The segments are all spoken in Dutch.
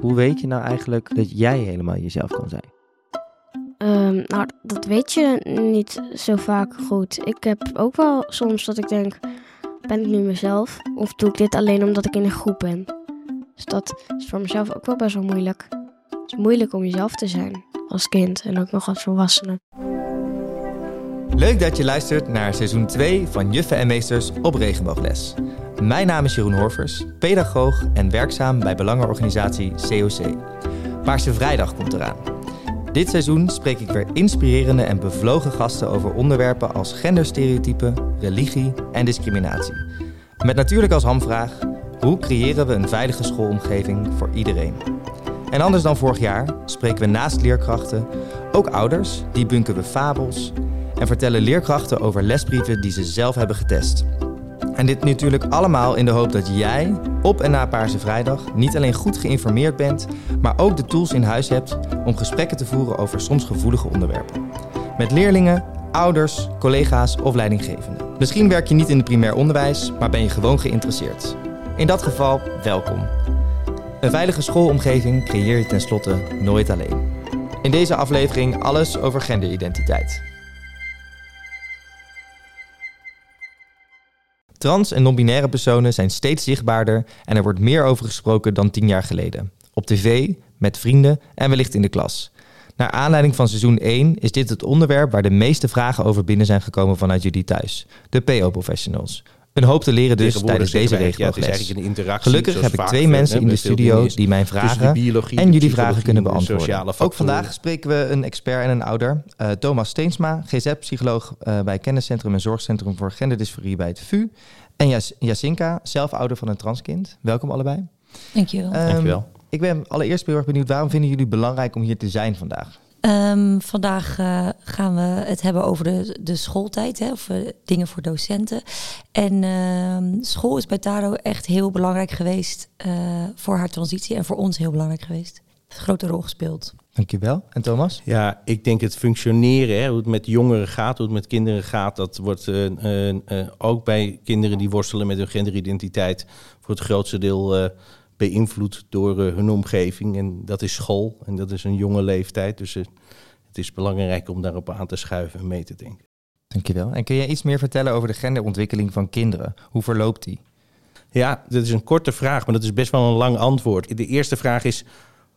Hoe weet je nou eigenlijk dat jij helemaal jezelf kan zijn? Ehm, nou, dat weet je niet zo vaak goed. Ik heb ook wel soms dat ik denk, ben ik nu mezelf? Of doe ik dit alleen omdat ik in een groep ben? Dus dat is voor mezelf ook wel best wel moeilijk. Het is moeilijk om jezelf te zijn als kind en ook nog als volwassene. Leuk dat je luistert naar seizoen 2 van Juffen en Meesters op Regenboogles. Mijn naam is Jeroen Horvers, pedagoog en werkzaam bij belangenorganisatie COC. Paarse Vrijdag komt eraan. Dit seizoen spreek ik weer inspirerende en bevlogen gasten over onderwerpen als genderstereotypen, religie en discriminatie. Met natuurlijk als hamvraag: hoe creëren we een veilige schoolomgeving voor iedereen? En anders dan vorig jaar spreken we naast leerkrachten ook ouders, die bunken we fabels en vertellen leerkrachten over lesbrieven die ze zelf hebben getest. En dit natuurlijk allemaal in de hoop dat jij op en na Paarse Vrijdag niet alleen goed geïnformeerd bent, maar ook de tools in huis hebt om gesprekken te voeren over soms gevoelige onderwerpen. Met leerlingen, ouders, collega's of leidinggevenden. Misschien werk je niet in het primair onderwijs, maar ben je gewoon geïnteresseerd. In dat geval, welkom. Een veilige schoolomgeving creëer je tenslotte nooit alleen. In deze aflevering alles over genderidentiteit. Trans- en non-binaire personen zijn steeds zichtbaarder en er wordt meer over gesproken dan tien jaar geleden. Op tv, met vrienden en wellicht in de klas. Naar aanleiding van seizoen 1 is dit het onderwerp waar de meeste vragen over binnen zijn gekomen vanuit jullie thuis. De PO-professionals. Een hoop te leren dus tijdens deze regenboogles. Ja, Gelukkig heb ik twee mensen in de studio die mijn vragen en jullie vragen kunnen beantwoorden. Ook vandaag spreken we een expert en een ouder. Uh, Thomas Steensma, GZ-psycholoog uh, bij Kenniscentrum en Zorgcentrum voor Genderdysforie bij het VU. En Jas Jasinka, zelf ouder van een transkind. Welkom allebei. Dankjewel. Um, Dankjewel. Ik ben allereerst heel erg benieuwd, waarom vinden jullie belangrijk om hier te zijn vandaag? Um, vandaag uh, gaan we het hebben over de, de schooltijd, hè, of uh, dingen voor docenten. En uh, school is bij Taro echt heel belangrijk geweest uh, voor haar transitie en voor ons heel belangrijk geweest. Een grote rol gespeeld. Dankjewel. En Thomas? Ja, ik denk het functioneren, hè, hoe het met jongeren gaat, hoe het met kinderen gaat, dat wordt uh, ook bij kinderen die worstelen met hun genderidentiteit voor het grootste deel beïnvloed door uh, hun omgeving. En dat is school en dat is een jonge leeftijd. Dus uh, het is belangrijk om daarop aan te schuiven en mee te denken. Dankjewel. En kun je iets meer vertellen over de genderontwikkeling van kinderen? Hoe verloopt die? Ja, dat is een korte vraag, maar dat is best wel een lang antwoord. De eerste vraag is,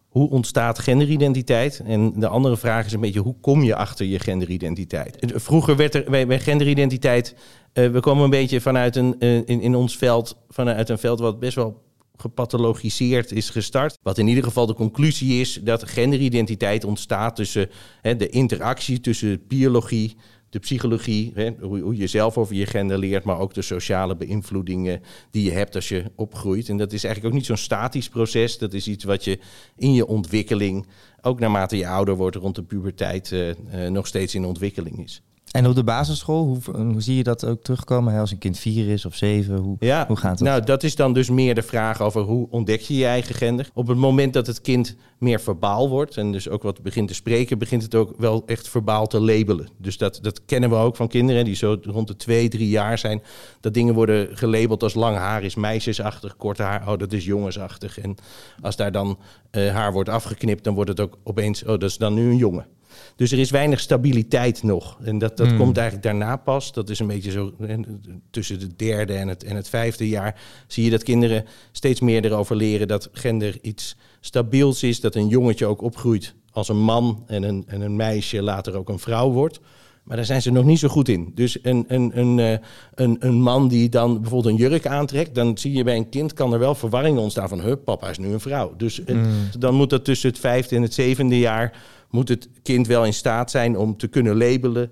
hoe ontstaat genderidentiteit? En de andere vraag is een beetje, hoe kom je achter je genderidentiteit? Vroeger werd er bij, genderidentiteit, uh, we komen een beetje vanuit een, in, in ons veld, vanuit een veld wat best wel gepathologiseerd is gestart. Wat in ieder geval de conclusie is dat genderidentiteit ontstaat tussen hè, de interactie tussen biologie, de psychologie, hè, hoe, je zelf over je gender leert, maar ook de sociale beïnvloedingen die je hebt als je opgroeit. En dat is eigenlijk ook niet zo'n statisch proces. Dat is iets wat je in je ontwikkeling, ook naarmate je ouder wordt rond de puberteit, uh, uh, nog steeds in ontwikkeling is. En op de basisschool, hoe, hoe, zie je dat ook terugkomen? Als een kind vier is of zeven, hoe, ja, hoe gaat het? Nou, dat is dan dus meer de vraag over hoe ontdek je je eigen gender. Op het moment dat het kind meer verbaal wordt en dus ook wat begint te spreken, begint het ook wel echt verbaal te labelen. Dus dat, dat kennen we ook van kinderen die zo rond de twee, drie jaar zijn. Dat dingen worden gelabeld als lang haar is meisjesachtig, kort haar, oh dat is jongensachtig. En als daar dan uh, haar wordt afgeknipt, dan wordt het ook opeens, oh dat is dan nu een jongen. Dus er is weinig stabiliteit nog. En dat, dat Hmm. komt eigenlijk daarna pas. Dat is een beetje zo tussen de derde en het, en het vijfde jaar. Zie je dat kinderen steeds meer erover leren dat gender iets stabiels is. Dat een jongetje ook opgroeit als een man en een, en een meisje later ook een vrouw wordt. Maar daar zijn ze nog niet zo goed in. Dus een, een, een, uh, een, een man die dan bijvoorbeeld een jurk aantrekt, dan zie je bij een kind kan er wel verwarring ontstaan van, hup, papa is nu een vrouw. Dus mm. dan moet dat tussen het vijfde en het zevende jaar, moet het kind wel in staat zijn om te kunnen labelen,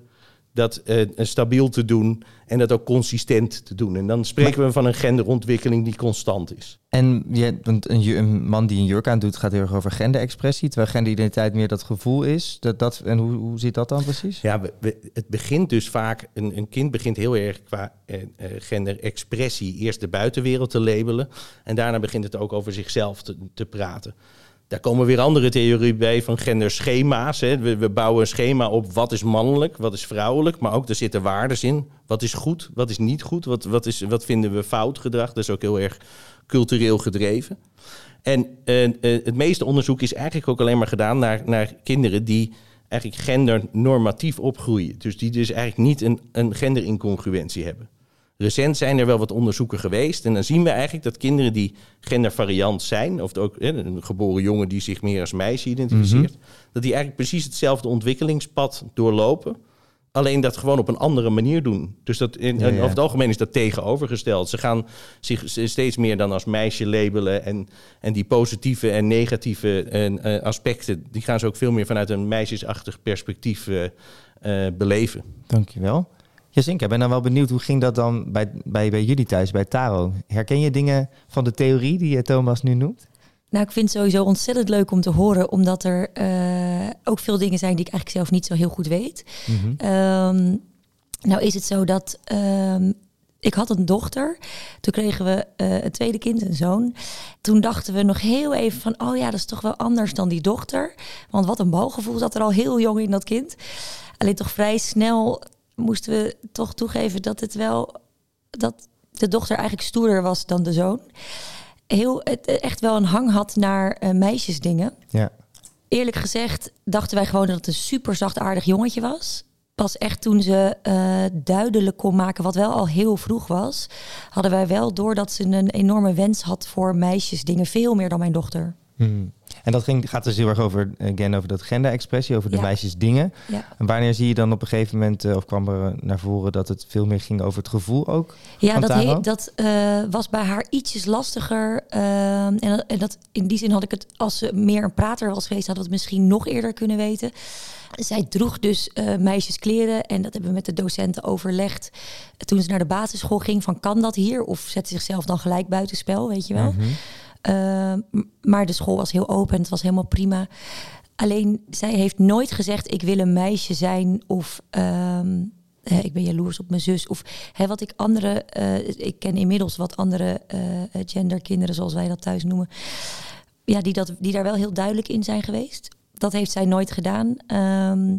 dat uh, stabiel te doen en dat ook consistent te doen. En dan spreken maar, we van een genderontwikkeling die constant is. En je, een, een man die een jurk aan doet gaat heel erg over genderexpressie, terwijl genderidentiteit meer dat gevoel is. Dat, dat, en hoe, hoe zit dat dan precies? Ja, we, we, het begint dus vaak, een, een kind begint heel erg qua uh, genderexpressie eerst de buitenwereld te labelen en daarna begint het ook over zichzelf te, te praten. Daar komen weer andere theorieën bij van genderschema's. Hè. We, we, bouwen een schema op wat is mannelijk, wat is vrouwelijk. Maar ook er zitten waarden in. Wat is goed, wat is niet goed. Wat, wat, is, wat vinden we fout gedrag. Dat is ook heel erg cultureel gedreven. En eh, het meeste onderzoek is eigenlijk ook alleen maar gedaan naar, naar kinderen die eigenlijk gendernormatief opgroeien. Dus die dus eigenlijk niet een, een genderincongruentie hebben. Recent zijn er wel wat onderzoeken geweest. En dan zien we eigenlijk dat kinderen die gendervariant zijn, of ook een geboren jongen die zich meer als meisje identificeert, dat die eigenlijk precies hetzelfde ontwikkelingspad doorlopen. Alleen dat gewoon op een andere manier doen. Dus dat in, Ja, ja. over het algemeen is dat tegenovergesteld. Ze gaan zich steeds meer dan als meisje labelen. En, en die positieve en negatieve eh, aspecten, die gaan ze ook veel meer vanuit een meisjesachtig perspectief eh, eh, beleven. Dankjewel. Jasinka, ik ben dan wel benieuwd, hoe ging dat dan bij, bij, bij jullie thuis, bij Taro? Herken je dingen van de theorie die Thomas nu noemt? Nou, ik vind het sowieso ontzettend leuk om te horen, omdat er eh, ook veel dingen zijn die ik eigenlijk zelf niet zo heel goed weet. Ehm, nou is het zo dat ehm, ik had een dochter. Toen kregen we eh, een tweede kind, een zoon. Toen dachten we nog heel even van, oh ja, dat is toch wel anders dan die dochter. Want wat een balgevoel zat er al heel jong in dat kind. Alleen toch vrij snel moesten we toch toegeven dat het wel dat de dochter eigenlijk stoerder was dan de zoon. Heel, het echt wel een hang had naar eh, meisjesdingen. Ja. Eerlijk gezegd dachten wij gewoon dat het een super zachtaardig jongetje was. Pas echt toen ze eh, duidelijk kon maken, wat wel al heel vroeg was, hadden wij wel door dat ze een enorme wens had voor meisjesdingen. Veel meer dan mijn dochter. Hmm. En dat ging, gaat dus heel erg over, again, over dat genderexpressie, over de Ja. meisjes dingen. Ja. En wanneer zie je dan op een gegeven moment, eh, of kwam er eh, naar voren dat het veel meer ging over het gevoel ook? Ja, dat, he- dat eh, was bij haar ietsjes lastiger. en, dat- en dat, in die zin had ik het, als ze meer een prater was geweest, hadden we het misschien nog eerder kunnen weten. Zij droeg dus meisjeskleren en dat hebben we met de docenten overlegd. Toen ze naar de basisschool ging, van kan dat hier? Of zet ze zichzelf dan gelijk buitenspel, weet je wel? Eh, m- maar de school was heel open, het was helemaal prima. Alleen zij heeft nooit gezegd: ik wil een meisje zijn of ehm, eh, ik ben jaloers op mijn zus. Of hè, wat ik andere, eh, ik ken inmiddels wat andere eh, genderkinderen, zoals wij dat thuis noemen. Ja, die, dat, die daar wel heel duidelijk in zijn geweest. Dat heeft zij nooit gedaan. Ehm,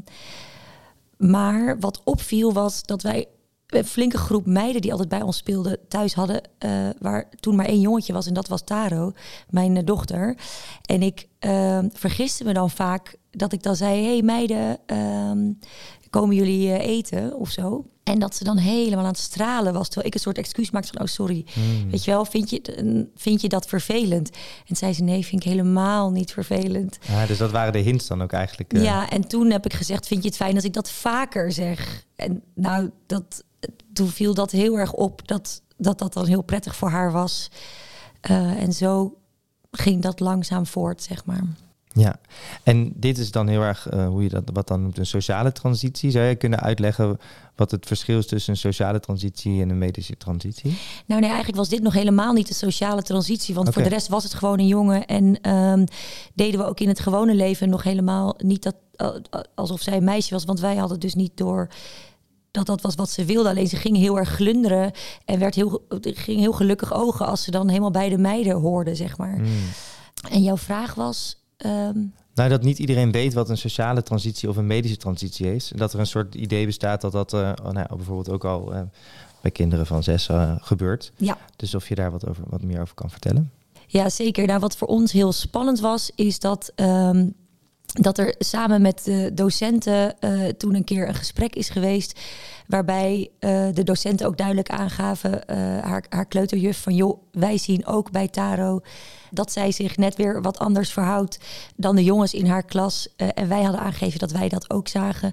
maar wat opviel was dat wij een flinke groep meiden die altijd bij ons speelden thuis hadden. eh, waar toen maar één jongetje was en dat was Taro, mijn eh, dochter. En ik ehm, vergiste me dan vaak dat ik dan zei: hey meiden, ehm, komen jullie eh, eten of zo? En dat ze dan helemaal aan het stralen was. Terwijl ik een soort excuus maakte van: oh sorry, weet je wel, vind je, vind je dat vervelend? En zei ze: nee, vind ik helemaal niet vervelend. Ja, dus dat waren de hints dan ook eigenlijk. Ja, en toen heb ik gezegd: Vind je het fijn als ik dat vaker zeg? En nou, dat, toen viel dat heel erg op dat dat, dat dan heel prettig voor haar was. Eh, en zo ging dat langzaam voort, zeg maar. Ja, en dit is dan heel erg eh, hoe je dat wat dan noemt een sociale transitie. Zou je kunnen uitleggen wat het verschil is tussen een sociale transitie en een medische transitie? Nou nee, eigenlijk was dit nog helemaal niet de sociale transitie. Want voor de rest was het gewoon een jongen. En ehm, deden we ook in het gewone leven nog helemaal niet dat, alsof zij een meisje was. Want wij hadden dus niet door dat dat was wat ze wilde. Alleen ze ging heel erg glunderen en werd heel, ging heel gelukkig ogen als ze dan helemaal bij de meiden hoorde, zeg maar. Hmm. En jouw vraag was. ehm, Nou, dat niet iedereen weet wat een sociale transitie of een medische transitie is. En dat er een soort idee bestaat dat dat eh, oh, nou, bijvoorbeeld ook al eh, bij kinderen van zes eh, gebeurt. ja, Dus of je daar wat, over, wat meer over kan vertellen. Ja, zeker. Nou, wat voor ons heel spannend was, is dat, ehm, dat er samen met de docenten eh, toen een keer een gesprek is geweest. Waarbij eh, de docenten ook duidelijk aangaven, eh, haar, haar kleuterjuf, van joh, wij zien ook bij Taro dat zij zich net weer wat anders verhoudt dan de jongens in haar klas. En wij hadden aangegeven dat wij dat ook zagen.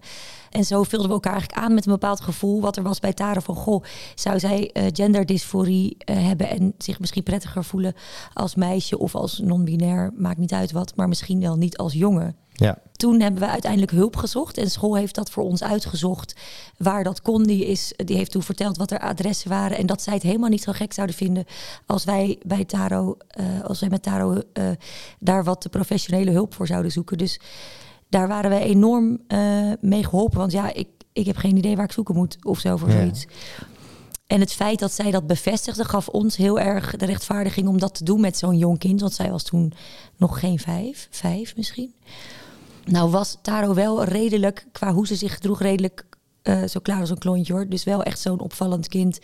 En zo vulden we elkaar eigenlijk aan met een bepaald gevoel wat er was bij Taro van goh, zou zij genderdysforie hebben en zich misschien prettiger voelen als meisje of als non-binair, maakt niet uit wat, maar misschien wel niet als jongen. Ja, Toen hebben we uiteindelijk hulp gezocht en school heeft dat voor ons uitgezocht waar dat kon. Die, is, die heeft toen verteld wat er adressen waren en dat zij het helemaal niet zo gek zouden vinden als wij bij Taro, eh, als wij met Taro eh, daar wat professionele hulp voor zouden zoeken. Dus daar waren we enorm eh, mee geholpen, want ja, ik, ik heb geen idee waar ik zoeken moet of zo voor Ja. zoiets. En het feit dat zij dat bevestigde gaf ons heel erg de rechtvaardiging om dat te doen met zo'n jong kind. Want zij was toen nog geen vijf, vijf misschien. Nou was Taro wel redelijk, qua hoe ze zich gedroeg, redelijk eh, zo klaar als een klontje hoor. Dus wel echt zo'n opvallend kind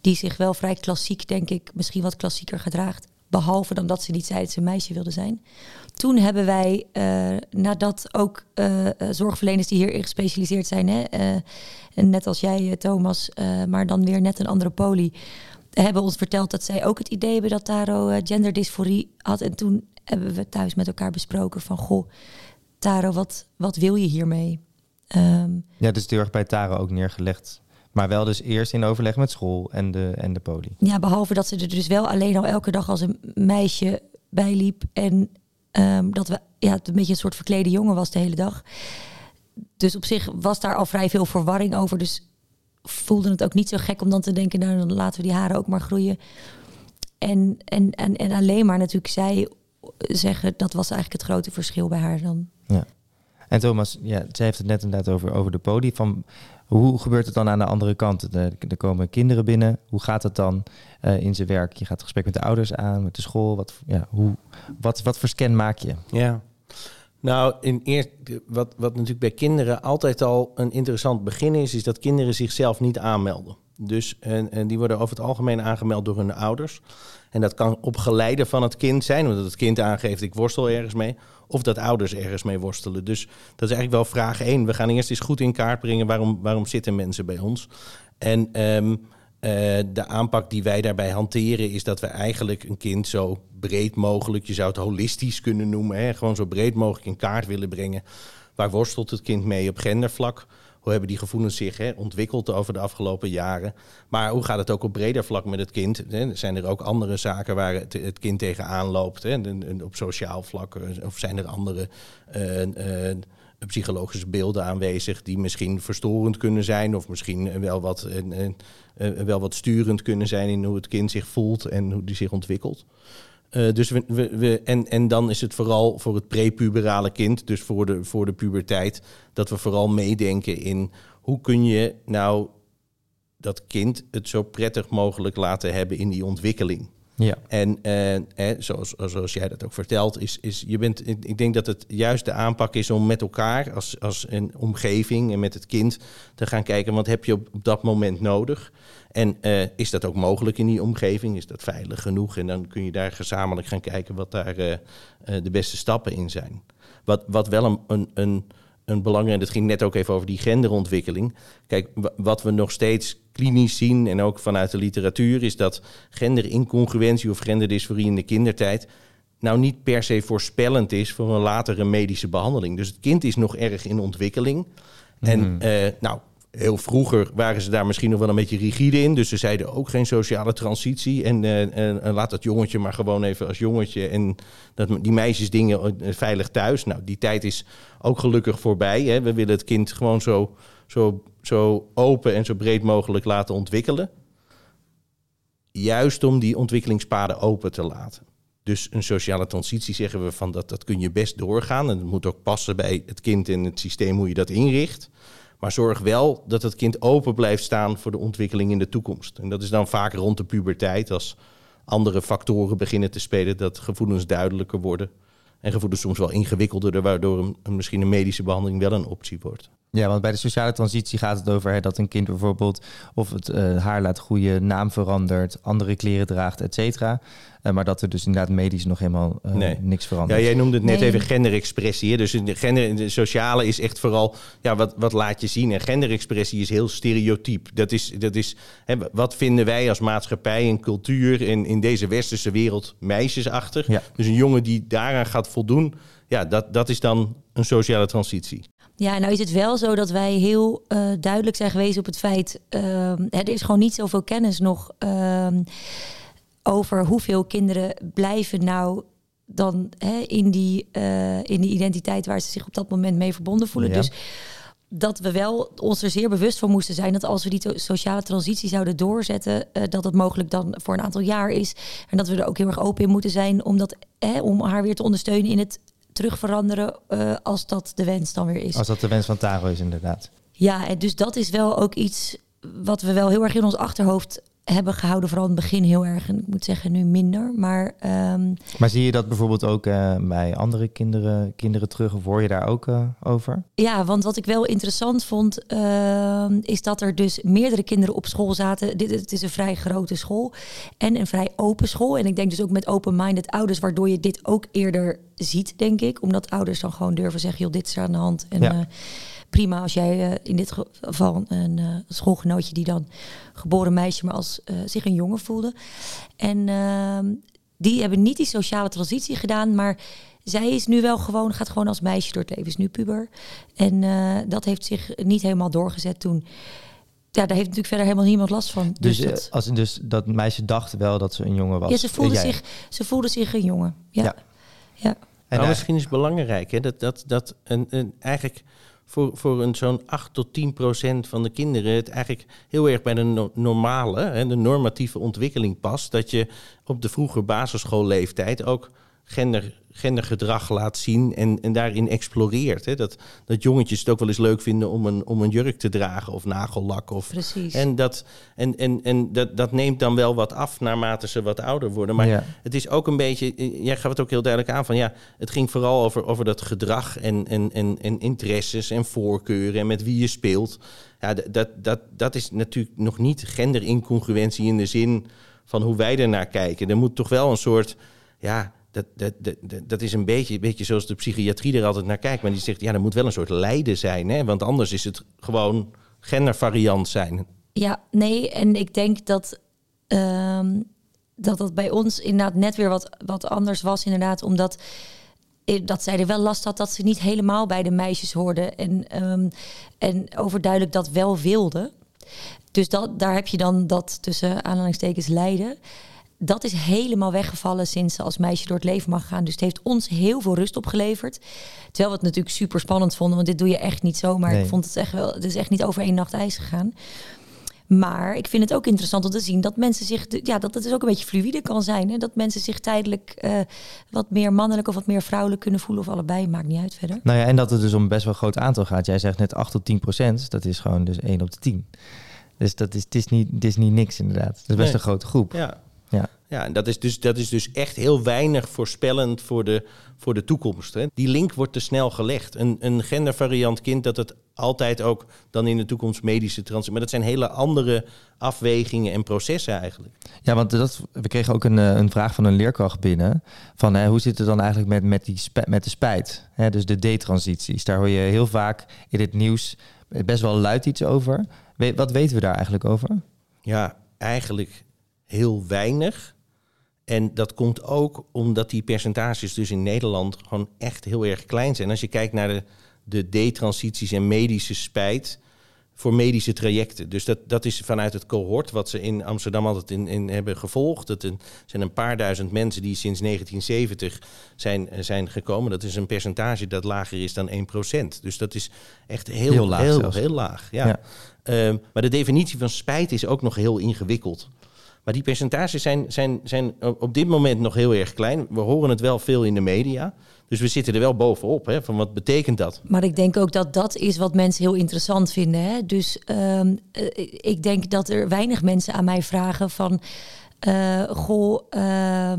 die zich wel vrij klassiek, denk ik, misschien wat klassieker gedraagt. Behalve dan dat ze niet zei dat ze een meisje wilde zijn. Toen hebben wij, uh, nadat ook uh, zorgverleners die hierin gespecialiseerd zijn, hè, net als jij, Thomas, maar dan weer net een andere poli, hebben ons verteld dat zij ook het idee hebben dat Taro genderdysforie had. En toen hebben we thuis met elkaar besproken van, goh, Taro, wat, wat wil je hiermee? Um, ja, dus heel erg bij Taro ook neergelegd maar wel dus eerst in overleg met school en de, en de poli. Ja, behalve dat ze er dus wel alleen al elke dag als een meisje bijliep. En um, dat we ja, het een beetje een soort verklede jongen was de hele dag. Dus op zich was daar al vrij veel verwarring over. Dus voelde het ook niet zo gek om dan te denken, nou dan laten we die haren ook maar groeien. En, en, en, en alleen maar natuurlijk zij zeggen, dat was eigenlijk het grote verschil bij haar dan. Ja. En Thomas, ja, zij heeft het net inderdaad over, over de poli. Van, hoe gebeurt het dan aan de andere kant? Er, er komen kinderen binnen. Hoe gaat het dan uh, in zijn werk? Je gaat het gesprek met de ouders aan, met de school. Wat, ja, hoe, wat, wat voor scan maak je? Ja. Nou, in eerst, wat, wat natuurlijk bij kinderen altijd al een interessant begin is, is dat kinderen zichzelf niet aanmelden. Dus en, en die worden over het algemeen aangemeld door hun ouders. En dat kan op geleide van het kind zijn, omdat het kind aangeeft ik worstel ergens mee. Of dat ouders ergens mee worstelen. Dus dat is eigenlijk wel vraag één. We gaan eerst eens goed in kaart brengen waarom, waarom zitten mensen bij ons. En um, de aanpak die wij daarbij hanteren is dat we eigenlijk een kind zo breed mogelijk, je zou het holistisch kunnen noemen, hè, gewoon zo breed mogelijk in kaart willen brengen. Waar worstelt het kind mee op gendervlak? Hoe hebben die gevoelens zich hè, ontwikkeld over de afgelopen jaren? Maar hoe gaat het ook op breder vlak met het kind? Hè? Zijn er ook andere zaken waar het, het kind tegenaan loopt? Hè? Op sociaal vlak? Eh, of zijn er andere uh, uh, psychologische beelden aanwezig die misschien verstorend kunnen zijn? Of misschien wel wat, wel wat sturend kunnen zijn in hoe het kind zich voelt en hoe die zich ontwikkelt? Uh, dus we, we, we, en, en dan is het vooral voor het prepuberale kind, dus voor de, voor de puberteit, dat we vooral meedenken in hoe kun je nou dat kind het zo prettig mogelijk laten hebben in die ontwikkeling. Ja. En zoals, zoals jij dat ook vertelt, is, is je bent, ik denk dat het juist de aanpak is om met elkaar als, als een omgeving en met het kind te gaan kijken wat heb je op, op dat moment nodig. En uh, is dat ook mogelijk in die omgeving? Is dat veilig genoeg? En dan kun je daar gezamenlijk gaan kijken wat daar uh, de beste stappen in zijn. Wat, wat wel een, een, een belangrijk, dat ging net ook even over die genderontwikkeling. Kijk, wat we nog steeds klinisch zien en ook vanuit de literatuur, is dat genderincongruentie of genderdysforie in de kindertijd nou niet per se voorspellend is voor een latere medische behandeling. Dus het kind is nog erg in ontwikkeling. En uh, nou, heel vroeger waren ze daar misschien nog wel een beetje rigide in. Dus ze zeiden ook geen sociale transitie. En, uh, en laat dat jongetje maar gewoon even als jongetje. En dat, die meisjes dingen veilig thuis. Nou, die tijd is ook gelukkig voorbij. Hè. We willen het kind gewoon zo, zo, zo open en zo breed mogelijk laten ontwikkelen. Juist om die ontwikkelingspaden open te laten. Dus een sociale transitie zeggen we van dat, dat kun je best doorgaan. En het moet ook passen bij het kind en het systeem hoe je dat inricht. Maar zorg wel dat het kind open blijft staan voor de ontwikkeling in de toekomst. En dat is dan vaak rond de puberteit, als andere factoren beginnen te spelen, dat gevoelens duidelijker worden. En gevoelens soms wel ingewikkelder, waardoor een, misschien een medische behandeling wel een optie wordt. Ja, want bij de sociale transitie gaat het over dat een kind bijvoorbeeld of het uh, haar laat groeien, naam verandert, andere kleren draagt, et cetera. Uh, maar dat er dus inderdaad medisch nog helemaal uh, nee. niks verandert. Ja, jij noemde het net nee. even genderexpressie. Hè? Dus de, gender, de sociale is echt vooral, ja, wat, wat laat je zien? En genderexpressie is heel stereotyp. Dat is, dat is hè, wat vinden wij als maatschappij en cultuur in, in deze westerse wereld meisjesachtig? Ja. Dus een jongen die daaraan gaat voldoen, ja, dat, dat is dan een sociale transitie. Ja, nou is het wel zo dat wij heel uh, duidelijk zijn geweest op het feit... Uh, er is gewoon niet zoveel kennis nog uh, over hoeveel kinderen blijven nou dan hè, in, die, uh, in die identiteit waar ze zich op dat moment mee verbonden voelen. Ja. Dus dat we wel ons er zeer bewust van moesten zijn dat als we die sociale transitie zouden doorzetten, uh, dat het mogelijk dan voor een aantal jaar is. En dat we er ook heel erg open in moeten zijn om, dat, hè, om haar weer te ondersteunen in het terug veranderen uh, als dat de wens dan weer is. Als dat de wens van Taro is, inderdaad. Ja, en dus dat is wel ook iets wat we wel heel erg in ons achterhoofd hebben gehouden. Vooral in het begin heel erg. En ik moet zeggen, nu minder. Maar, ehm, maar zie je dat bijvoorbeeld ook uh, bij andere kinderen, kinderen terug? Of hoor je daar ook uh, over? Ja, want wat ik wel interessant vond, uh, is dat er dus meerdere kinderen op school zaten. Dit het is een vrij grote school en een vrij open school. En ik denk dus ook met open-minded ouders, waardoor je dit ook eerder ziet, denk ik. Omdat ouders dan gewoon durven zeggen, joh, dit is er aan de hand. En, ja prima als jij uh, in dit geval een uh, schoolgenootje die dan geboren meisje, maar als uh, zich een jongen voelde. En ehm, die hebben niet die sociale transitie gedaan, maar zij is nu wel gewoon, gaat gewoon als meisje door het leven, is nu puber. En dat heeft zich niet helemaal doorgezet toen. Ja, daar heeft natuurlijk verder helemaal niemand last van. Dus, dus, dat, als, dus dat meisje dacht wel dat ze een jongen was? Ja, ze voelde, zich, ze voelde zich een jongen. Ja. ja. ja. En nou, misschien is het belangrijk hè, dat, dat, dat een, een, eigenlijk voor, voor een zo'n 8 tot 10 procent van de kinderen het eigenlijk heel erg bij de normale, hè, de normatieve ontwikkeling past. Dat je op de vroege basisschoolleeftijd ook gender, gendergedrag laat zien en, en daarin exploreert. Hè? Dat, dat jongetjes het ook wel eens leuk vinden om een, om een jurk te dragen of nagellak. Of, Precies. En, dat, en, en, en dat, dat neemt dan wel wat af naarmate ze wat ouder worden. Maar het is ook een beetje, jij gaf het ook heel duidelijk aan van ja, het ging vooral over, over dat gedrag en, en, en, en interesses en voorkeuren en met wie je speelt. Ja, dat, dat, dat is natuurlijk nog niet genderincongruentie in de zin van hoe wij er naar kijken. Er moet toch wel een soort ja, dat, dat, dat, dat is een beetje, beetje zoals de psychiatrie er altijd naar kijkt. Maar die zegt, ja, er moet wel een soort lijden zijn. Hè? Want anders is het gewoon gendervariant zijn. Ja, nee, en ik denk dat, uh, dat dat bij ons inderdaad net weer wat, wat anders was. Inderdaad, omdat dat zij er wel last had dat ze niet helemaal bij de meisjes hoorden. En, um, en overduidelijk dat wel wilde. Dus dat, daar heb je dan dat tussen aanhalingstekens lijden dat is helemaal weggevallen sinds ze als meisje door het leven mag gaan. Dus het heeft ons heel veel rust opgeleverd. Terwijl we het natuurlijk super spannend vonden, want dit doe je echt niet zo. Maar ik vond het echt wel, het is echt niet over één nacht ijs gegaan. Maar ik vind het ook interessant om te zien dat mensen zich, ja, dat het dus ook een beetje fluïde kan zijn. Hè? Dat mensen zich tijdelijk uh, wat meer mannelijk of wat meer vrouwelijk kunnen voelen, of allebei, maakt niet uit verder. Nou ja, en dat het dus om best wel een groot aantal gaat. Jij zegt net 8 tot 10 procent, dat is gewoon dus 1 op de 10. Dus dat is, het, is niet, het is niet niks inderdaad. Het is best een grote groep. Ja. Ja. Ja, en dat is dus, dat is dus echt heel weinig voorspellend voor de, voor de toekomst. Hè. Die link wordt te snel gelegd. Een, een gendervariant kind dat het altijd ook dan in de toekomst medische transitie. Maar dat zijn hele andere afwegingen en processen eigenlijk. Ja, want dat, we kregen ook een, eh, een vraag van een leerkracht binnen. Van hè, hoe zit het dan eigenlijk met, met, die met de spijt? Hè, dus de D-transities. Daar hoor je heel vaak in het nieuws best wel luid iets over. Wat weten we daar eigenlijk over? Ja, eigenlijk heel weinig. En dat komt ook omdat die percentages dus in Nederland gewoon echt heel erg klein zijn. Als je kijkt naar de, de detransities en medische spijt voor medische trajecten. Dus dat, dat is vanuit het cohort wat ze in Amsterdam altijd in, in hebben gevolgd. Dat zijn een paar duizend mensen die sinds 1970 zijn, zijn gekomen. Dat is een percentage dat lager is dan 1%. Dus dat is echt heel, heel laag. Heel, heel laag ja. Ehm, maar de definitie van spijt is ook nog heel ingewikkeld. Maar die percentages zijn, zijn, zijn op dit moment nog heel erg klein. We horen het wel veel in de media. Dus we zitten er wel bovenop. Hè, van wat betekent dat? Maar ik denk ook dat dat is wat mensen heel interessant vinden. Hè? Dus um, ik denk dat er weinig mensen aan mij vragen van... Uh, goh, uh,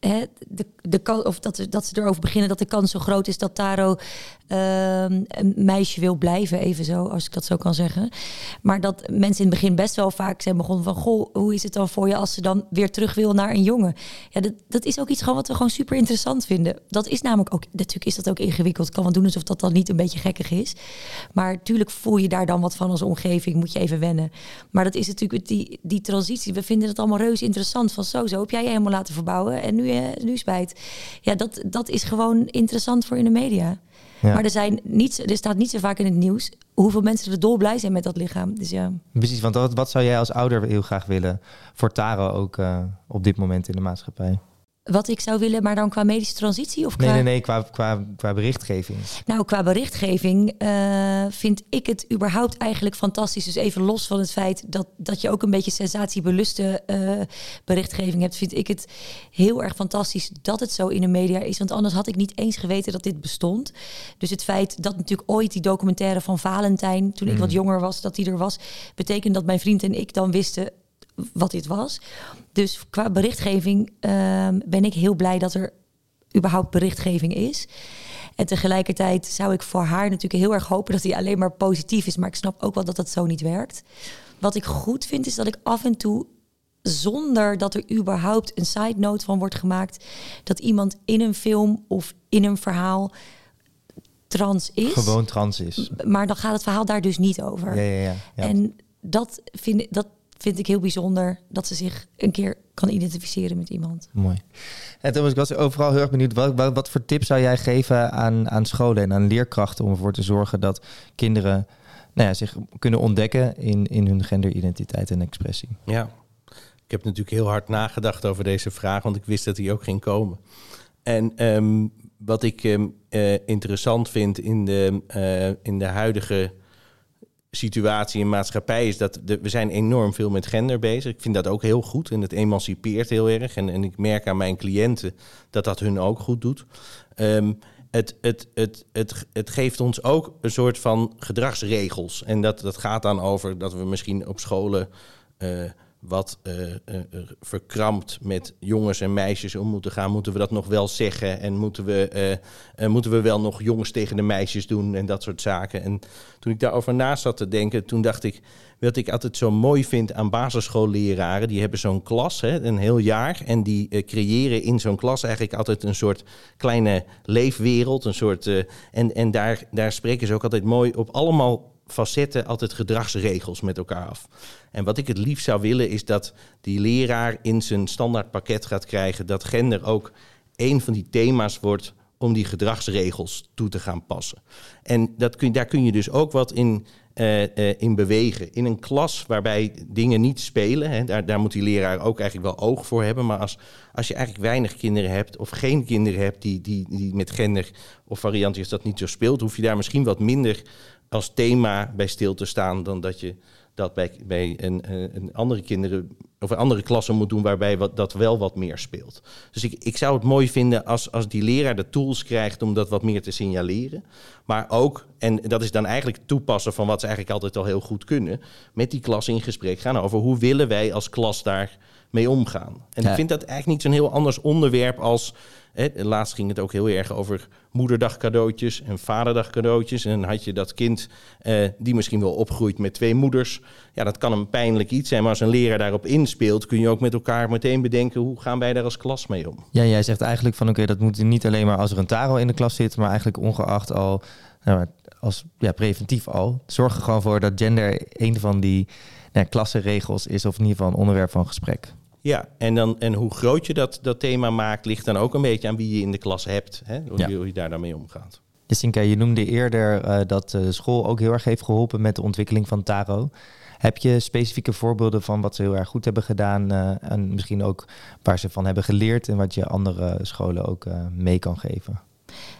de, de, of dat, dat ze erover beginnen dat de kans zo groot is dat Taro Ehm, een meisje wil blijven, even zo, als ik dat zo kan zeggen. Maar dat mensen in het begin best wel vaak zijn begonnen van... goh, hoe is het dan voor je als ze dan weer terug wil naar een jongen? Ja, dat, dat is ook iets gewoon wat we gewoon super interessant vinden. Dat is namelijk ook, natuurlijk is dat ook ingewikkeld. Ik kan wel doen alsof dat dan niet een beetje gekkig is. Maar natuurlijk voel je daar dan wat van als omgeving, moet je even wennen. Maar dat is natuurlijk die, die transitie. We vinden het allemaal reuze interessant. Van zo, zo heb jij je helemaal laten verbouwen en nu, eh, nu spijt. Ja, dat, dat is gewoon interessant voor in de media. Maar er, zijn niet, er staat niet zo vaak in het nieuws hoeveel mensen er dolblij zijn met dat lichaam. Dus ja. Precies, want wat, wat zou jij als ouder heel graag willen voor Taro ook uh, op dit moment in de maatschappij? Wat ik zou willen, maar dan qua medische transitie? Of qua... Nee, nee, nee, qua, qua, qua berichtgeving. Nou, qua berichtgeving uh, vind ik het überhaupt eigenlijk fantastisch. Dus even los van het feit dat, dat je ook een beetje sensatiebeluste uh, berichtgeving hebt, vind ik het heel erg fantastisch dat het zo in de media is. Want anders had ik niet eens geweten dat dit bestond. Dus het feit dat natuurlijk ooit die documentaire van Valentijn, toen ik wat mm. jonger was, dat die er was, betekent dat mijn vriend en ik dan wisten wat dit was. Dus qua berichtgeving ehm, ben ik heel blij dat er überhaupt berichtgeving is. En tegelijkertijd zou ik voor haar natuurlijk heel erg hopen dat hij alleen maar positief is. Maar ik snap ook wel dat dat zo niet werkt. Wat ik goed vind is dat ik af en toe zonder dat er überhaupt een side note van wordt gemaakt, dat iemand in een film of in een verhaal trans is. Gewoon trans is. Maar dan gaat het verhaal daar dus niet over. Ja, ja, ja. ja. En dat vind, ik, dat vind ik heel bijzonder, dat ze zich een keer kan identificeren met iemand. Mooi. En Thomas, ik was overal heel erg benieuwd. Wat, wat, wat voor tips zou jij geven aan, aan scholen en aan leerkrachten om ervoor te zorgen dat kinderen nou ja, zich kunnen ontdekken in, in hun genderidentiteit en expressie? Ja, ik heb natuurlijk heel hard nagedacht over deze vraag, want ik wist dat die ook ging komen. En ehm, wat ik ehm, eh, interessant vind in de, uh, in de huidige situatie in maatschappij is dat de, we zijn enorm veel met gender bezig. Ik vind dat ook heel goed en het emancipeert heel erg. En, en ik merk aan mijn cliënten dat dat hun ook goed doet. Um, het, het, het, het, het geeft ons ook een soort van gedragsregels. En dat, dat gaat dan over dat we misschien op scholen. Uh, wat uh, verkrampt met jongens en meisjes om moeten gaan. Moeten we dat nog wel zeggen? En moeten we, moeten we wel nog jongens tegen de meisjes doen en dat soort zaken? En toen ik daarover na zat te denken, toen dacht ik... wat ik altijd zo mooi vind aan basisschoolleraren... die hebben zo'n klas, hè, een heel jaar... en die creëren in zo'n klas eigenlijk altijd een soort kleine leefwereld. Een soort, en en daar, daar spreken ze ook altijd mooi op allemaal facetten altijd gedragsregels met elkaar af. En wat ik het liefst zou willen is dat die leraar in zijn standaardpakket gaat krijgen dat gender ook een van die thema's wordt om die gedragsregels toe te gaan passen. En dat kun, daar kun je dus ook wat in, uh, uh, in bewegen. In een klas waarbij dingen niet spelen, hè, daar, daar moet die leraar ook eigenlijk wel oog voor hebben. Maar als, als je eigenlijk weinig kinderen hebt of geen kinderen hebt die, die, die met gender of variantjes dat niet zo speelt, hoef je daar misschien wat minder als thema bij stil te staan dan dat je dat bij, bij een, een andere kinderen of een andere klassen moet doen waarbij wat, dat wel wat meer speelt. Dus ik, ik zou het mooi vinden als, als die leraar de tools krijgt om dat wat meer te signaleren. Maar ook, en dat is dan eigenlijk toepassen van wat ze eigenlijk altijd al heel goed kunnen, met die klas in gesprek gaan over hoe willen wij als klas daar mee omgaan. En ik vind dat eigenlijk niet zo'n heel anders onderwerp als Hè, laatst ging het ook heel erg over moederdag cadeautjes en vaderdag cadeautjes. En had je dat kind eh, die misschien wel opgroeit met twee moeders. Ja, dat kan een pijnlijk iets zijn. Maar als een leraar daarop inspeelt, kun je ook met elkaar meteen bedenken hoe gaan wij daar als klas mee om. Ja, jij zegt eigenlijk van oké, dat moet niet alleen maar als er een taro in de klas zit, maar eigenlijk ongeacht al nou, als ja, preventief al. Zorg er gewoon voor dat gender een van die nou, klassenregels is, of in ieder geval een onderwerp van gesprek. Ja, en, dan, en hoe groot je dat, dat thema maakt, ligt dan ook een beetje aan wie je in de klas hebt. Hè? Hoe, je, hoe je daar dan mee omgaat. Jacinka, je noemde eerder uh, dat de school ook heel erg heeft geholpen met de ontwikkeling van Taro. Heb je specifieke voorbeelden van wat ze heel erg goed hebben gedaan uh, en misschien ook waar ze van hebben geleerd en wat je andere scholen ook uh, mee kan geven?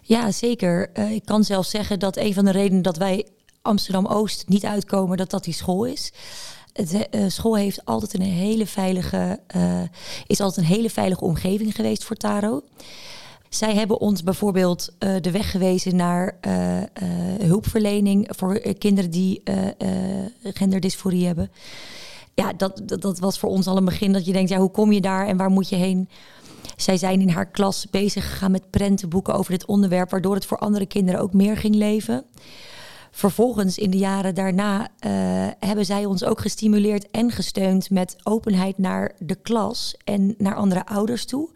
Ja, zeker. ik kan zelfs zeggen dat een van de redenen dat wij Amsterdam Oost niet uitkomen, dat dat die school is. De uh, school heeft altijd een hele veilige, uh, is altijd een hele veilige omgeving geweest voor Taro. Zij hebben ons bijvoorbeeld uh, de weg gewezen naar hulpverlening voor kinderen die genderdysforie hebben. Ja, dat, dat, dat, was voor ons al een begin dat je denkt, ja, hoe kom je daar en waar moet je heen? Zij zijn in haar klas bezig gegaan met prentenboeken over dit onderwerp, waardoor het voor andere kinderen ook meer ging leven. Vervolgens in de jaren daarna uh, hebben zij ons ook gestimuleerd en gesteund met openheid naar de klas en naar andere ouders toe.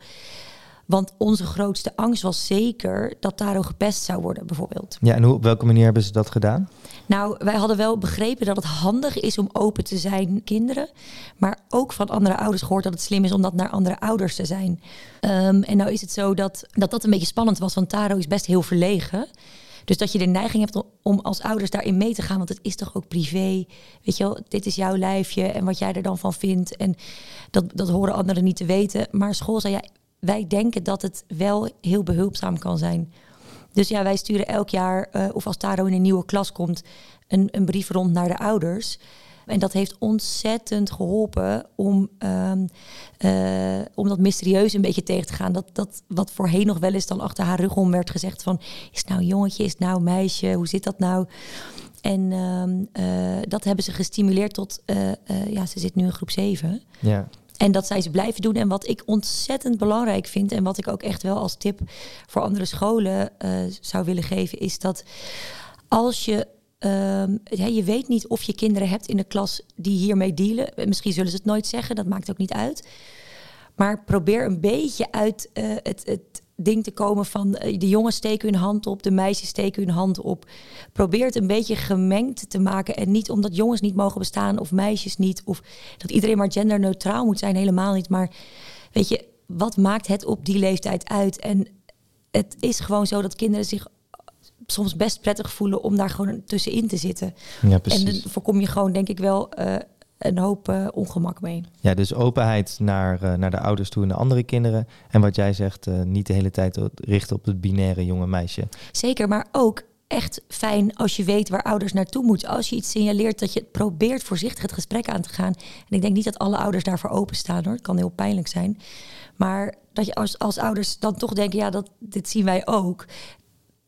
Want onze grootste angst was zeker dat Taro gepest zou worden, bijvoorbeeld. Ja, en hoe, op welke manier hebben ze dat gedaan? Nou, wij hadden wel begrepen dat het handig is om open te zijn, kinderen. Maar ook van andere ouders gehoord dat het slim is om dat naar andere ouders te zijn. Um, en nou is het zo dat, dat dat een beetje spannend was, want Taro is best heel verlegen. Dus dat je de neiging hebt om als ouders daarin mee te gaan, want het is toch ook privé. Weet je wel, dit is jouw lijfje en wat jij er dan van vindt. En dat, dat horen anderen niet te weten. Maar school zei ja, wij denken dat het wel heel behulpzaam kan zijn. Dus ja, wij sturen elk jaar, uh, of als Taro in een nieuwe klas komt, een, een brief rond naar de ouders. En dat heeft ontzettend geholpen om, um, uh, om dat mysterieus een beetje tegen te gaan. Dat, dat wat voorheen nog wel eens dan achter haar rug om werd gezegd van... is het nou jongetje, is het nou meisje, hoe zit dat nou? En ehm, eh, dat hebben ze gestimuleerd tot, eh, eh, ja, ze zit nu in groep 7. Ja. En dat zij ze blijven doen. En wat ik ontzettend belangrijk vind en wat ik ook echt wel als tip voor andere scholen zou willen geven, is dat als je Um, ja, je weet niet of je kinderen hebt in de klas die hiermee dealen. Misschien zullen ze het nooit zeggen, dat maakt ook niet uit. Maar probeer een beetje uit het, het, ding te komen van uh, de jongens steken hun hand op, de meisjes steken hun hand op. Probeer het een beetje gemengd te maken. En niet omdat jongens niet mogen bestaan of meisjes niet. Of dat iedereen maar genderneutraal moet zijn, helemaal niet. Maar weet je, wat maakt het op die leeftijd uit? En het is gewoon zo dat kinderen zich soms best prettig voelen om daar gewoon tussenin te zitten. Ja, en dan voorkom je gewoon, denk ik wel, uh, een hoop uh, ongemak mee. Ja, dus openheid naar, uh, naar de ouders toe en de andere kinderen. En wat jij zegt, niet de hele tijd richten op het binaire jonge meisje. Zeker, maar ook echt fijn als je weet waar ouders naartoe moeten. Als je iets signaleert, dat je probeert voorzichtig het gesprek aan te gaan. En ik denk niet dat alle ouders daarvoor openstaan hoor. Het kan heel pijnlijk zijn. Maar dat je als, als ouders dan toch denken, ja, dat, dit zien wij ook.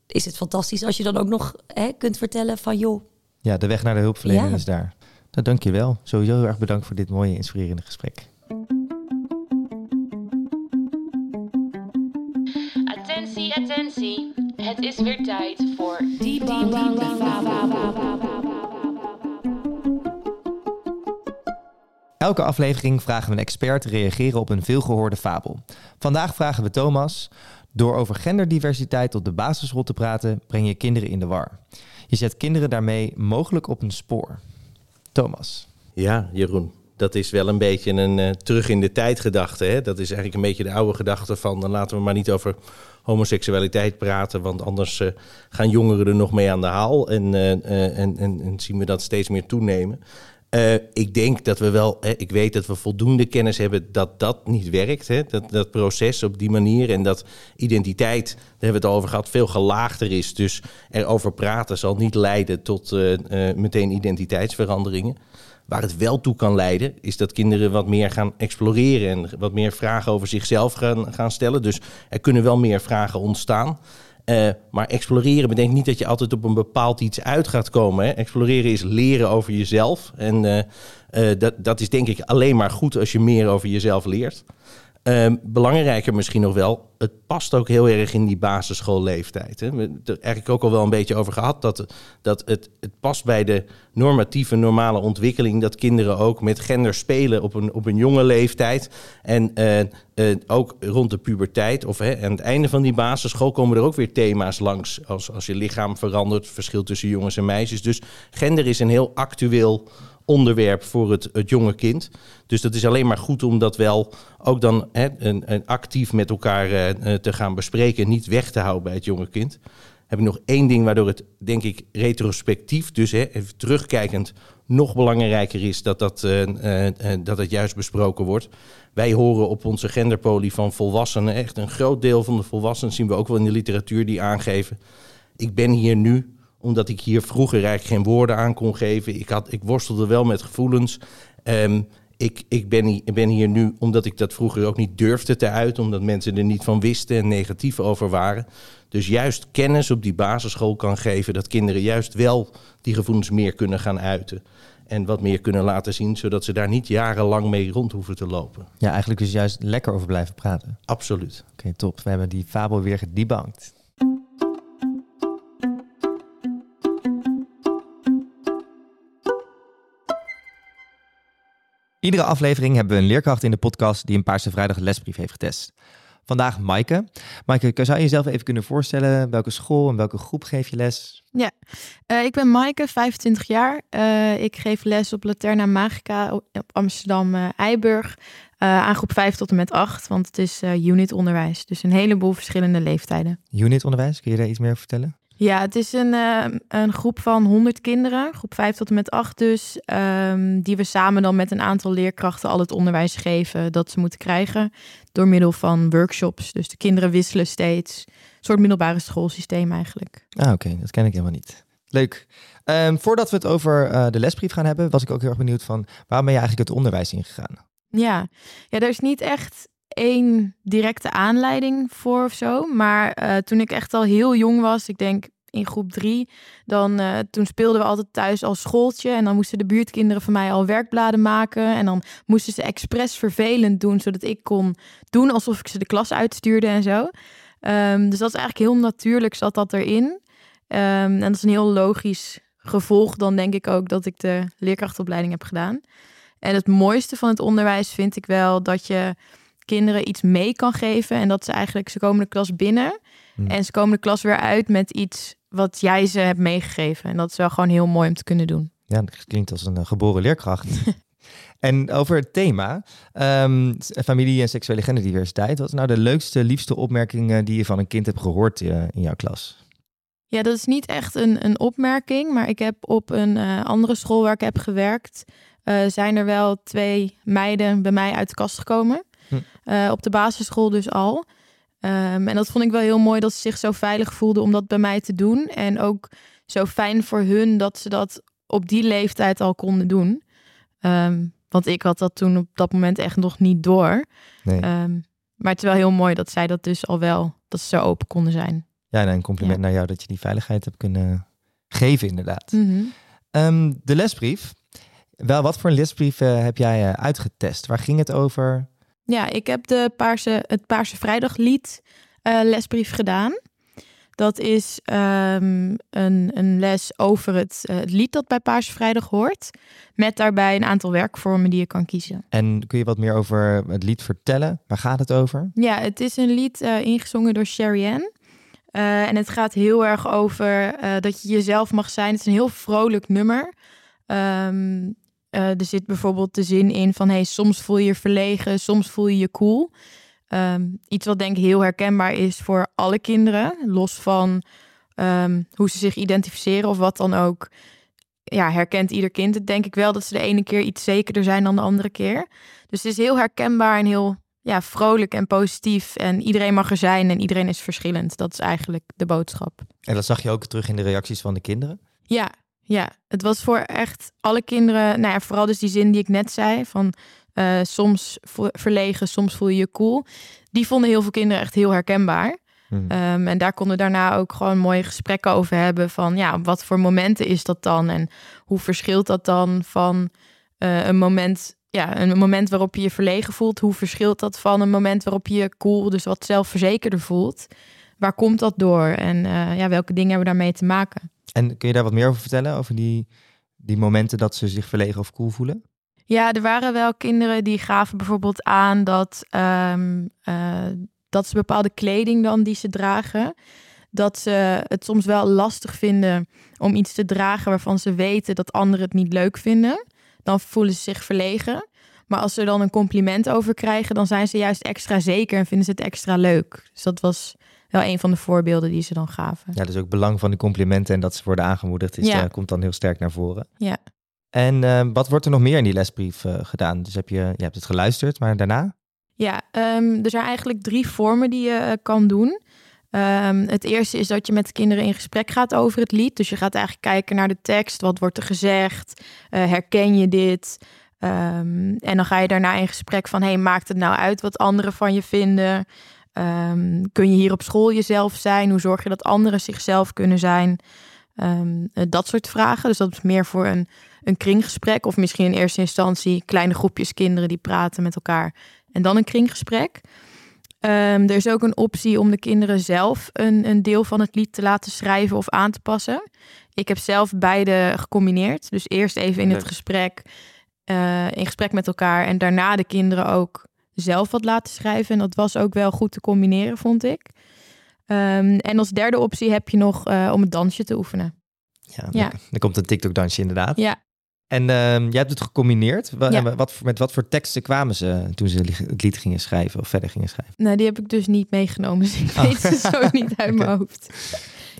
Is het fantastisch als je dan ook nog hè, kunt vertellen van joh. Ja, de weg naar de hulpverlening ja. is daar. Nou, dank je wel. Sowieso heel erg bedankt voor dit mooie, inspirerende gesprek. Attentie, attentie. Het is weer tijd voor Diep Diep Elke aflevering vragen we een expert te reageren op een veelgehoorde fabel. Vandaag vragen we Thomas... Door over genderdiversiteit op de basisschool te praten, breng je kinderen in de war. Je zet kinderen daarmee mogelijk op een spoor. Thomas. Ja, Jeroen. Dat is wel een beetje een uh, terug in de tijd gedachte. Hè? Dat is eigenlijk een beetje de oude gedachte van... dan laten we maar niet over homoseksualiteit praten... want anders uh, gaan jongeren er nog mee aan de haal... en, en, en, en zien we dat steeds meer toenemen. Uh, ik denk dat we wel, hè, ik weet dat we voldoende kennis hebben dat dat niet werkt. Hè, dat, dat proces op die manier en dat identiteit, daar hebben we het over gehad, veel gelaagder is. Dus erover praten zal niet leiden tot uh, uh, meteen identiteitsveranderingen. Waar het wel toe kan leiden, is dat kinderen wat meer gaan exploreren en wat meer vragen over zichzelf gaan, gaan stellen. Dus er kunnen wel meer vragen ontstaan. Uh, maar exploreren betekent niet dat je altijd op een bepaald iets uit gaat komen. Hè. Exploreren is leren over jezelf. En uh, uh, dat, dat is denk ik alleen maar goed als je meer over jezelf leert. Ehm, belangrijker misschien nog wel, het past ook heel erg in die basisschoolleeftijd. Hè. We hebben het er eigenlijk ook al wel een beetje over gehad. Dat, dat het, het past bij de normatieve, normale ontwikkeling. Dat kinderen ook met gender spelen op een, op een jonge leeftijd. En uh, uh, ook rond de puberteit of hè, aan het einde van die basisschool komen er ook weer thema's langs. Als, als je lichaam verandert, verschil tussen jongens en meisjes. Dus gender is een heel actueel onderwerp voor het, het jonge kind. Dus dat is alleen maar goed om dat wel ook dan hè, een, een actief met elkaar uh, te gaan bespreken en niet weg te houden bij het jonge kind. Heb ik nog één ding waardoor het, denk ik, retrospectief, dus hè, even terugkijkend, nog belangrijker is dat, dat, uh, dat het juist besproken wordt. Wij horen op onze genderpolie van volwassenen, echt een groot deel van de volwassenen zien we ook wel in de literatuur die aangeven. Ik ben hier nu omdat ik hier vroeger eigenlijk geen woorden aan kon geven. Ik, had, ik worstelde wel met gevoelens. Um, ik, ik, ben, hier nu omdat ik dat vroeger ook niet durfde te uiten, omdat mensen er niet van wisten en negatief over waren. Dus juist kennis op die basisschool kan geven dat kinderen juist wel die gevoelens meer kunnen gaan uiten. En wat meer kunnen laten zien, zodat ze daar niet jarenlang mee rond hoeven te lopen. Ja, eigenlijk dus juist lekker over blijven praten. Absoluut. Oké, okay, top. We hebben die fabel weer gedebankt. Iedere aflevering hebben we een leerkracht in de podcast die een Paarse Vrijdag lesbrief heeft getest. Vandaag Maaike. Maaike, zou je jezelf even kunnen voorstellen? Welke school en welke groep geef je les? Ja, uh, ik ben Maaike, 25 jaar. Uh, ik geef les op Laterna Magica op Amsterdam uh, Eiburg. aan groep 5 tot en met 8, want het is unitonderwijs. Dus een heleboel verschillende leeftijden. Unitonderwijs, kun je daar iets meer over vertellen? Ja, het is een, uh, een groep van 100 kinderen, groep 5 tot en met 8 dus, um, die we samen dan met een aantal leerkrachten al het onderwijs geven dat ze moeten krijgen door middel van workshops. Dus de kinderen wisselen steeds, een soort middelbare schoolsysteem eigenlijk. Ah, oké, okay. dat ken ik helemaal niet. Leuk. Um, voordat we het over uh, de lesbrief gaan hebben, was ik ook heel erg benieuwd van waarom ben je eigenlijk het onderwijs ingegaan? Ja, ja er is niet echt één directe aanleiding voor of zo. Maar uh, toen ik echt al heel jong was, ik denk in groep drie. Dan, eh, toen speelden we altijd thuis als schooltje. En dan moesten de buurtkinderen van mij al werkbladen maken. En dan moesten ze expres vervelend doen, zodat ik kon doen alsof ik ze de klas uitstuurde en zo. Ehm, dus dat is eigenlijk heel natuurlijk, zat dat erin. Ehm, en dat is een heel logisch gevolg dan denk ik ook dat ik de leerkrachtopleiding heb gedaan. En het mooiste van het onderwijs vind ik wel dat je kinderen iets mee kan geven. En dat ze eigenlijk, ze komen de klas binnen Hmm. en ze komen de klas weer uit met iets wat jij ze hebt meegegeven. En dat is wel gewoon heel mooi om te kunnen doen. Ja, dat klinkt als een eh, geboren leerkracht. en over het thema, ehm, familie en seksuele genderdiversiteit. Wat is nou de leukste, liefste opmerking eh, die je van een kind hebt gehoord eh, in jouw klas? Ja, dat is niet echt een, een opmerking, maar ik heb op een andere school waar ik heb gewerkt, zijn er wel twee meiden bij mij uit de kast gekomen. Eh, op de basisschool dus al. Ehm, en dat vond ik wel heel mooi dat ze zich zo veilig voelden om dat bij mij te doen. En ook zo fijn voor hun dat ze dat op die leeftijd al konden doen. Ehm, want ik had dat toen op dat moment echt nog niet door. Nee. Ehm, maar het is wel heel mooi dat zij dat dus al wel, dat ze zo open konden zijn. Ja, en een compliment Ja. naar jou dat je die veiligheid hebt kunnen geven, inderdaad. Mhm. De lesbrief. Wel, wat voor een lesbrief eh, heb jij eh, uitgetest? Waar ging het over? Ja, ik heb de Paarse, het Paarse Vrijdaglied eh, lesbrief gedaan. Dat is ehm, een, een les over het, eh, het lied dat bij Paarse Vrijdag hoort. Met daarbij een aantal werkvormen die je kan kiezen. En kun je wat meer over het lied vertellen? Waar gaat het over? Ja, het is een lied eh, ingezongen door Sherry Ann. En het gaat heel erg over dat je jezelf mag zijn. Het is een heel vrolijk nummer. Ehm, eh, er zit bijvoorbeeld de zin in van... Hey, soms voel je je verlegen, soms voel je je cool. Ehm, iets wat denk ik heel herkenbaar is voor alle kinderen. Los van ehm, hoe ze zich identificeren of wat dan ook. Ja, herkent ieder kind het denk ik wel... dat ze de ene keer iets zekerder zijn dan de andere keer. Dus het is heel herkenbaar en heel ja, vrolijk en positief. En iedereen mag er zijn en iedereen is verschillend. Dat is eigenlijk de boodschap. En dat zag je ook terug in de reacties van de kinderen? Ja, ja. Het was voor echt alle kinderen. Nou ja, vooral dus die zin die ik net zei. Van eh, soms verlegen, soms voel je je cool. Die vonden heel veel kinderen echt heel herkenbaar. Hmm. Ehm, en daar konden we daarna ook gewoon mooie gesprekken over hebben. Van ja, wat voor momenten is dat dan? En hoe verschilt dat dan van eh, een moment... Ja, een moment waarop je je verlegen voelt. Hoe verschilt dat van een moment waarop je je cool, dus wat zelfverzekerder voelt? Waar komt dat door? En eh, ja, welke dingen hebben we daarmee te maken? En kun je daar wat meer over vertellen? Over die, die momenten dat ze zich verlegen of cool voelen? Ja, er waren wel kinderen die gaven bijvoorbeeld aan dat, ehm, eh, dat ze bepaalde kleding dan die ze dragen, dat ze het soms wel lastig vinden om iets te dragen waarvan ze weten dat anderen het niet leuk vinden. Dan voelen ze zich verlegen. Maar als ze er dan een compliment over krijgen, dan zijn ze juist extra zeker en vinden ze het extra leuk. Dus dat was wel een van de voorbeelden die ze dan gaven. Ja, dus ook het belang van die complimenten en dat ze worden aangemoedigd is, Ja. eh, komt dan heel sterk naar voren. Ja. En eh, wat wordt er nog meer in die lesbrief eh, gedaan? Dus heb je, je hebt het geluisterd, maar daarna? Ja, ehm, er zijn eigenlijk drie vormen die je eh, kan doen. Ehm, het eerste is dat je met de kinderen in gesprek gaat over het lied. Dus je gaat eigenlijk kijken naar de tekst. Wat wordt er gezegd? Herken je dit? Ehm, en dan ga je daarna in gesprek van... hey, maakt het nou uit wat anderen van je vinden? Ehm, kun je hier op school jezelf zijn? Hoe zorg je dat anderen zichzelf kunnen zijn? Ehm, eh, dat soort vragen. Dus dat is meer voor een, een kringgesprek. Of misschien in eerste instantie kleine groepjes kinderen die praten met elkaar. En dan een kringgesprek. Ehm, er is ook een optie om de kinderen zelf een, een deel van het lied te laten schrijven of aan te passen. Ik heb zelf beide gecombineerd. Dus eerst even in het gesprek, eh, in gesprek met elkaar. En daarna de kinderen ook zelf wat laten schrijven. En dat was ook wel goed te combineren, vond ik. Ehm, en als derde optie heb je nog eh, om het dansje te oefenen. Ja, Ja. Komt een TikTok-dansje inderdaad. Ja, En ehm, jij hebt het gecombineerd. Wa- Ja. wat, met wat voor teksten kwamen ze toen ze het lied gingen schrijven of verder gingen schrijven? nou die heb ik dus niet meegenomen. Dus ik Oh. weet het zo niet uit mijn hoofd.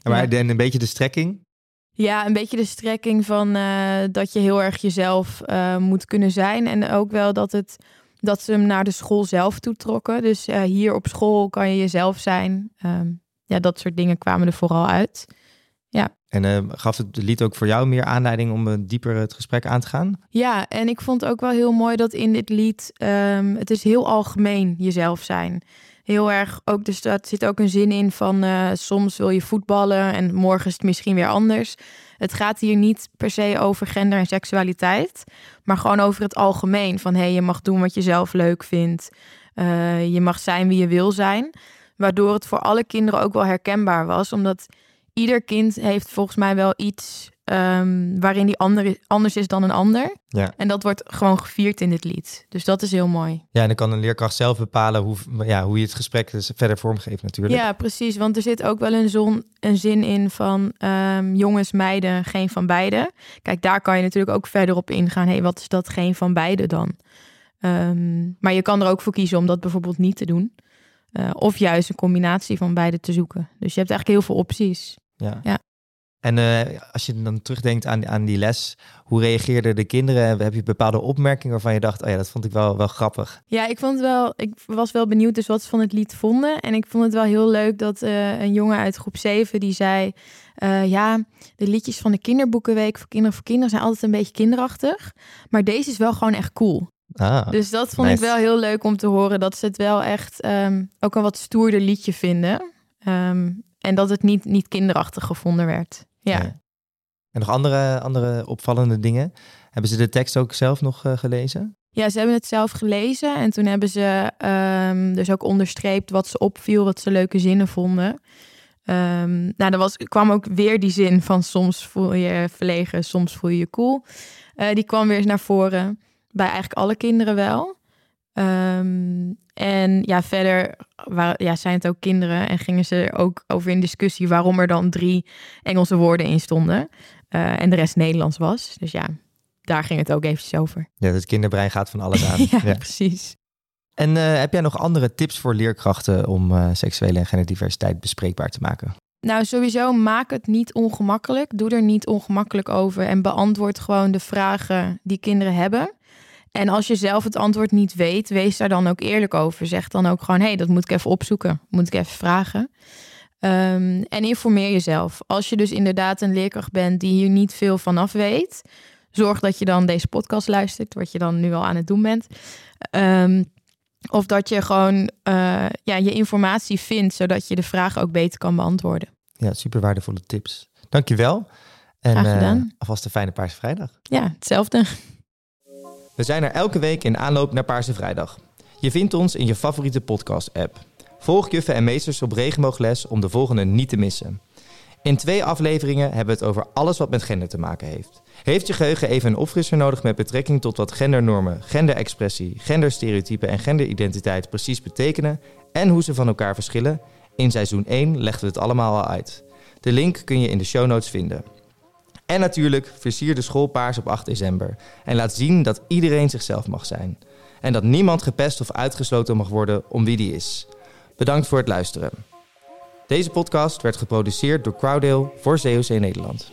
Maar en een beetje de strekking. Ja, een beetje de strekking van eh, dat je heel erg jezelf eh, moet kunnen zijn. En ook wel dat, het, dat ze hem naar de school zelf toe trokken. Dus eh, hier op school kan je jezelf zijn. Ehm, ja, dat soort dingen kwamen er vooral uit. En ehm, gaf het lied ook voor jou meer aanleiding om eh, dieper het gesprek aan te gaan? Ja, en ik vond ook wel heel mooi dat in dit lied... ehm, het is heel algemeen jezelf zijn. Heel erg ook, dus daar zit ook een zin in van uh, soms wil je voetballen en morgen is het misschien weer anders. Het gaat hier niet per se over gender en seksualiteit, maar gewoon over het algemeen. Van hé, hey, je mag doen wat je zelf leuk vindt. Uh, je mag zijn wie je wil zijn. Waardoor het voor alle kinderen ook wel herkenbaar was, omdat ieder kind heeft volgens mij wel iets um, waarin die ander, anders is dan een ander. Ja. En dat wordt gewoon gevierd in dit lied. Dus dat is heel mooi. Ja, en dan kan een leerkracht zelf bepalen hoe, ja, hoe je het gesprek dus verder vormgeeft natuurlijk. Ja, precies. Want er zit ook wel een, zon, een zin in van um, jongens, meiden, geen van beide. Kijk, daar kan je natuurlijk ook verder op ingaan. Hé, hey, wat is dat geen van beide dan? Um, maar je kan er ook voor kiezen om dat bijvoorbeeld niet te doen. Uh, of juist een combinatie van beide te zoeken. Dus je hebt eigenlijk heel veel opties. Ja. ja. En uh, als je dan terugdenkt aan, aan die les, hoe reageerden de kinderen? Heb je bepaalde opmerkingen waarvan je dacht, oh ja, dat vond ik wel, wel grappig? Ja, ik vond wel, ik was wel benieuwd dus wat ze van het lied vonden. En ik vond het wel heel leuk dat uh, een jongen uit groep 7 die zei, uh, ja, de liedjes van de kinderboekenweek voor kinderen voor kinderen zijn altijd een beetje kinderachtig. Maar deze is wel gewoon echt cool. Ah, dus dat vond nice. ik wel heel leuk om te horen, dat ze het wel echt um, ook een wat stoerder liedje vinden. Um, en dat het niet, niet kinderachtig gevonden werd. Ja. Nee. En nog andere, andere opvallende dingen? Hebben ze de tekst ook zelf nog uh, gelezen? Ja, ze hebben het zelf gelezen. En toen hebben ze um, dus ook onderstreept wat ze opviel, wat ze leuke zinnen vonden. Um, nou, er was, kwam ook weer die zin van soms voel je je verlegen, soms voel je je cool. Uh, die kwam weer eens naar voren. Bij eigenlijk alle kinderen wel. Um, en ja, verder waar, ja, zijn het ook kinderen en gingen ze er ook over in discussie waarom er dan drie Engelse woorden in stonden uh, en de rest Nederlands was. Dus ja, daar ging het ook eventjes over. Ja, het kinderbrein gaat van alles aan. ja, ja, precies. En uh, heb jij nog andere tips voor leerkrachten om uh, seksuele en genderdiversiteit bespreekbaar te maken? Nou, sowieso maak het niet ongemakkelijk. Doe er niet ongemakkelijk over en beantwoord gewoon de vragen die kinderen hebben. En als je zelf het antwoord niet weet, wees daar dan ook eerlijk over. Zeg dan ook gewoon, hé, hey, dat moet ik even opzoeken. Moet ik even vragen. Um, en informeer jezelf. Als je dus inderdaad een leerkracht bent die hier niet veel vanaf weet, zorg dat je dan deze podcast luistert, wat je dan nu al aan het doen bent. Um, of dat je gewoon uh, ja, je informatie vindt, zodat je de vraag ook beter kan beantwoorden. Ja, super waardevolle tips. Dankjewel. En Graag gedaan. Uh, alvast een fijne Paarse Vrijdag. Ja, hetzelfde. We zijn er elke week in aanloop naar Paarse Vrijdag. Je vindt ons in je favoriete podcast-app. Volg juffen en meesters op regenboogles om de volgende niet te missen. In twee afleveringen hebben we het over alles wat met gender te maken heeft. Heeft je geheugen even een opfrisser nodig met betrekking tot wat gendernormen, genderexpressie, genderstereotypen en genderidentiteit precies betekenen en hoe ze van elkaar verschillen? In seizoen 1 legden we het allemaal al uit. De link kun je in de show notes vinden. En natuurlijk versier de schoolpaars op 8 december en laat zien dat iedereen zichzelf mag zijn. En dat niemand gepest of uitgesloten mag worden om wie die is. Bedankt voor het luisteren. Deze podcast werd geproduceerd door Crowdale voor COC Nederland.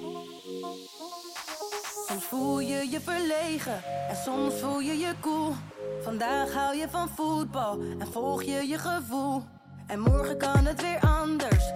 Soms voel je je verlegen en soms voel je je cool. Vandaag hou je van voetbal en volg je je gevoel. En morgen kan het weer anders.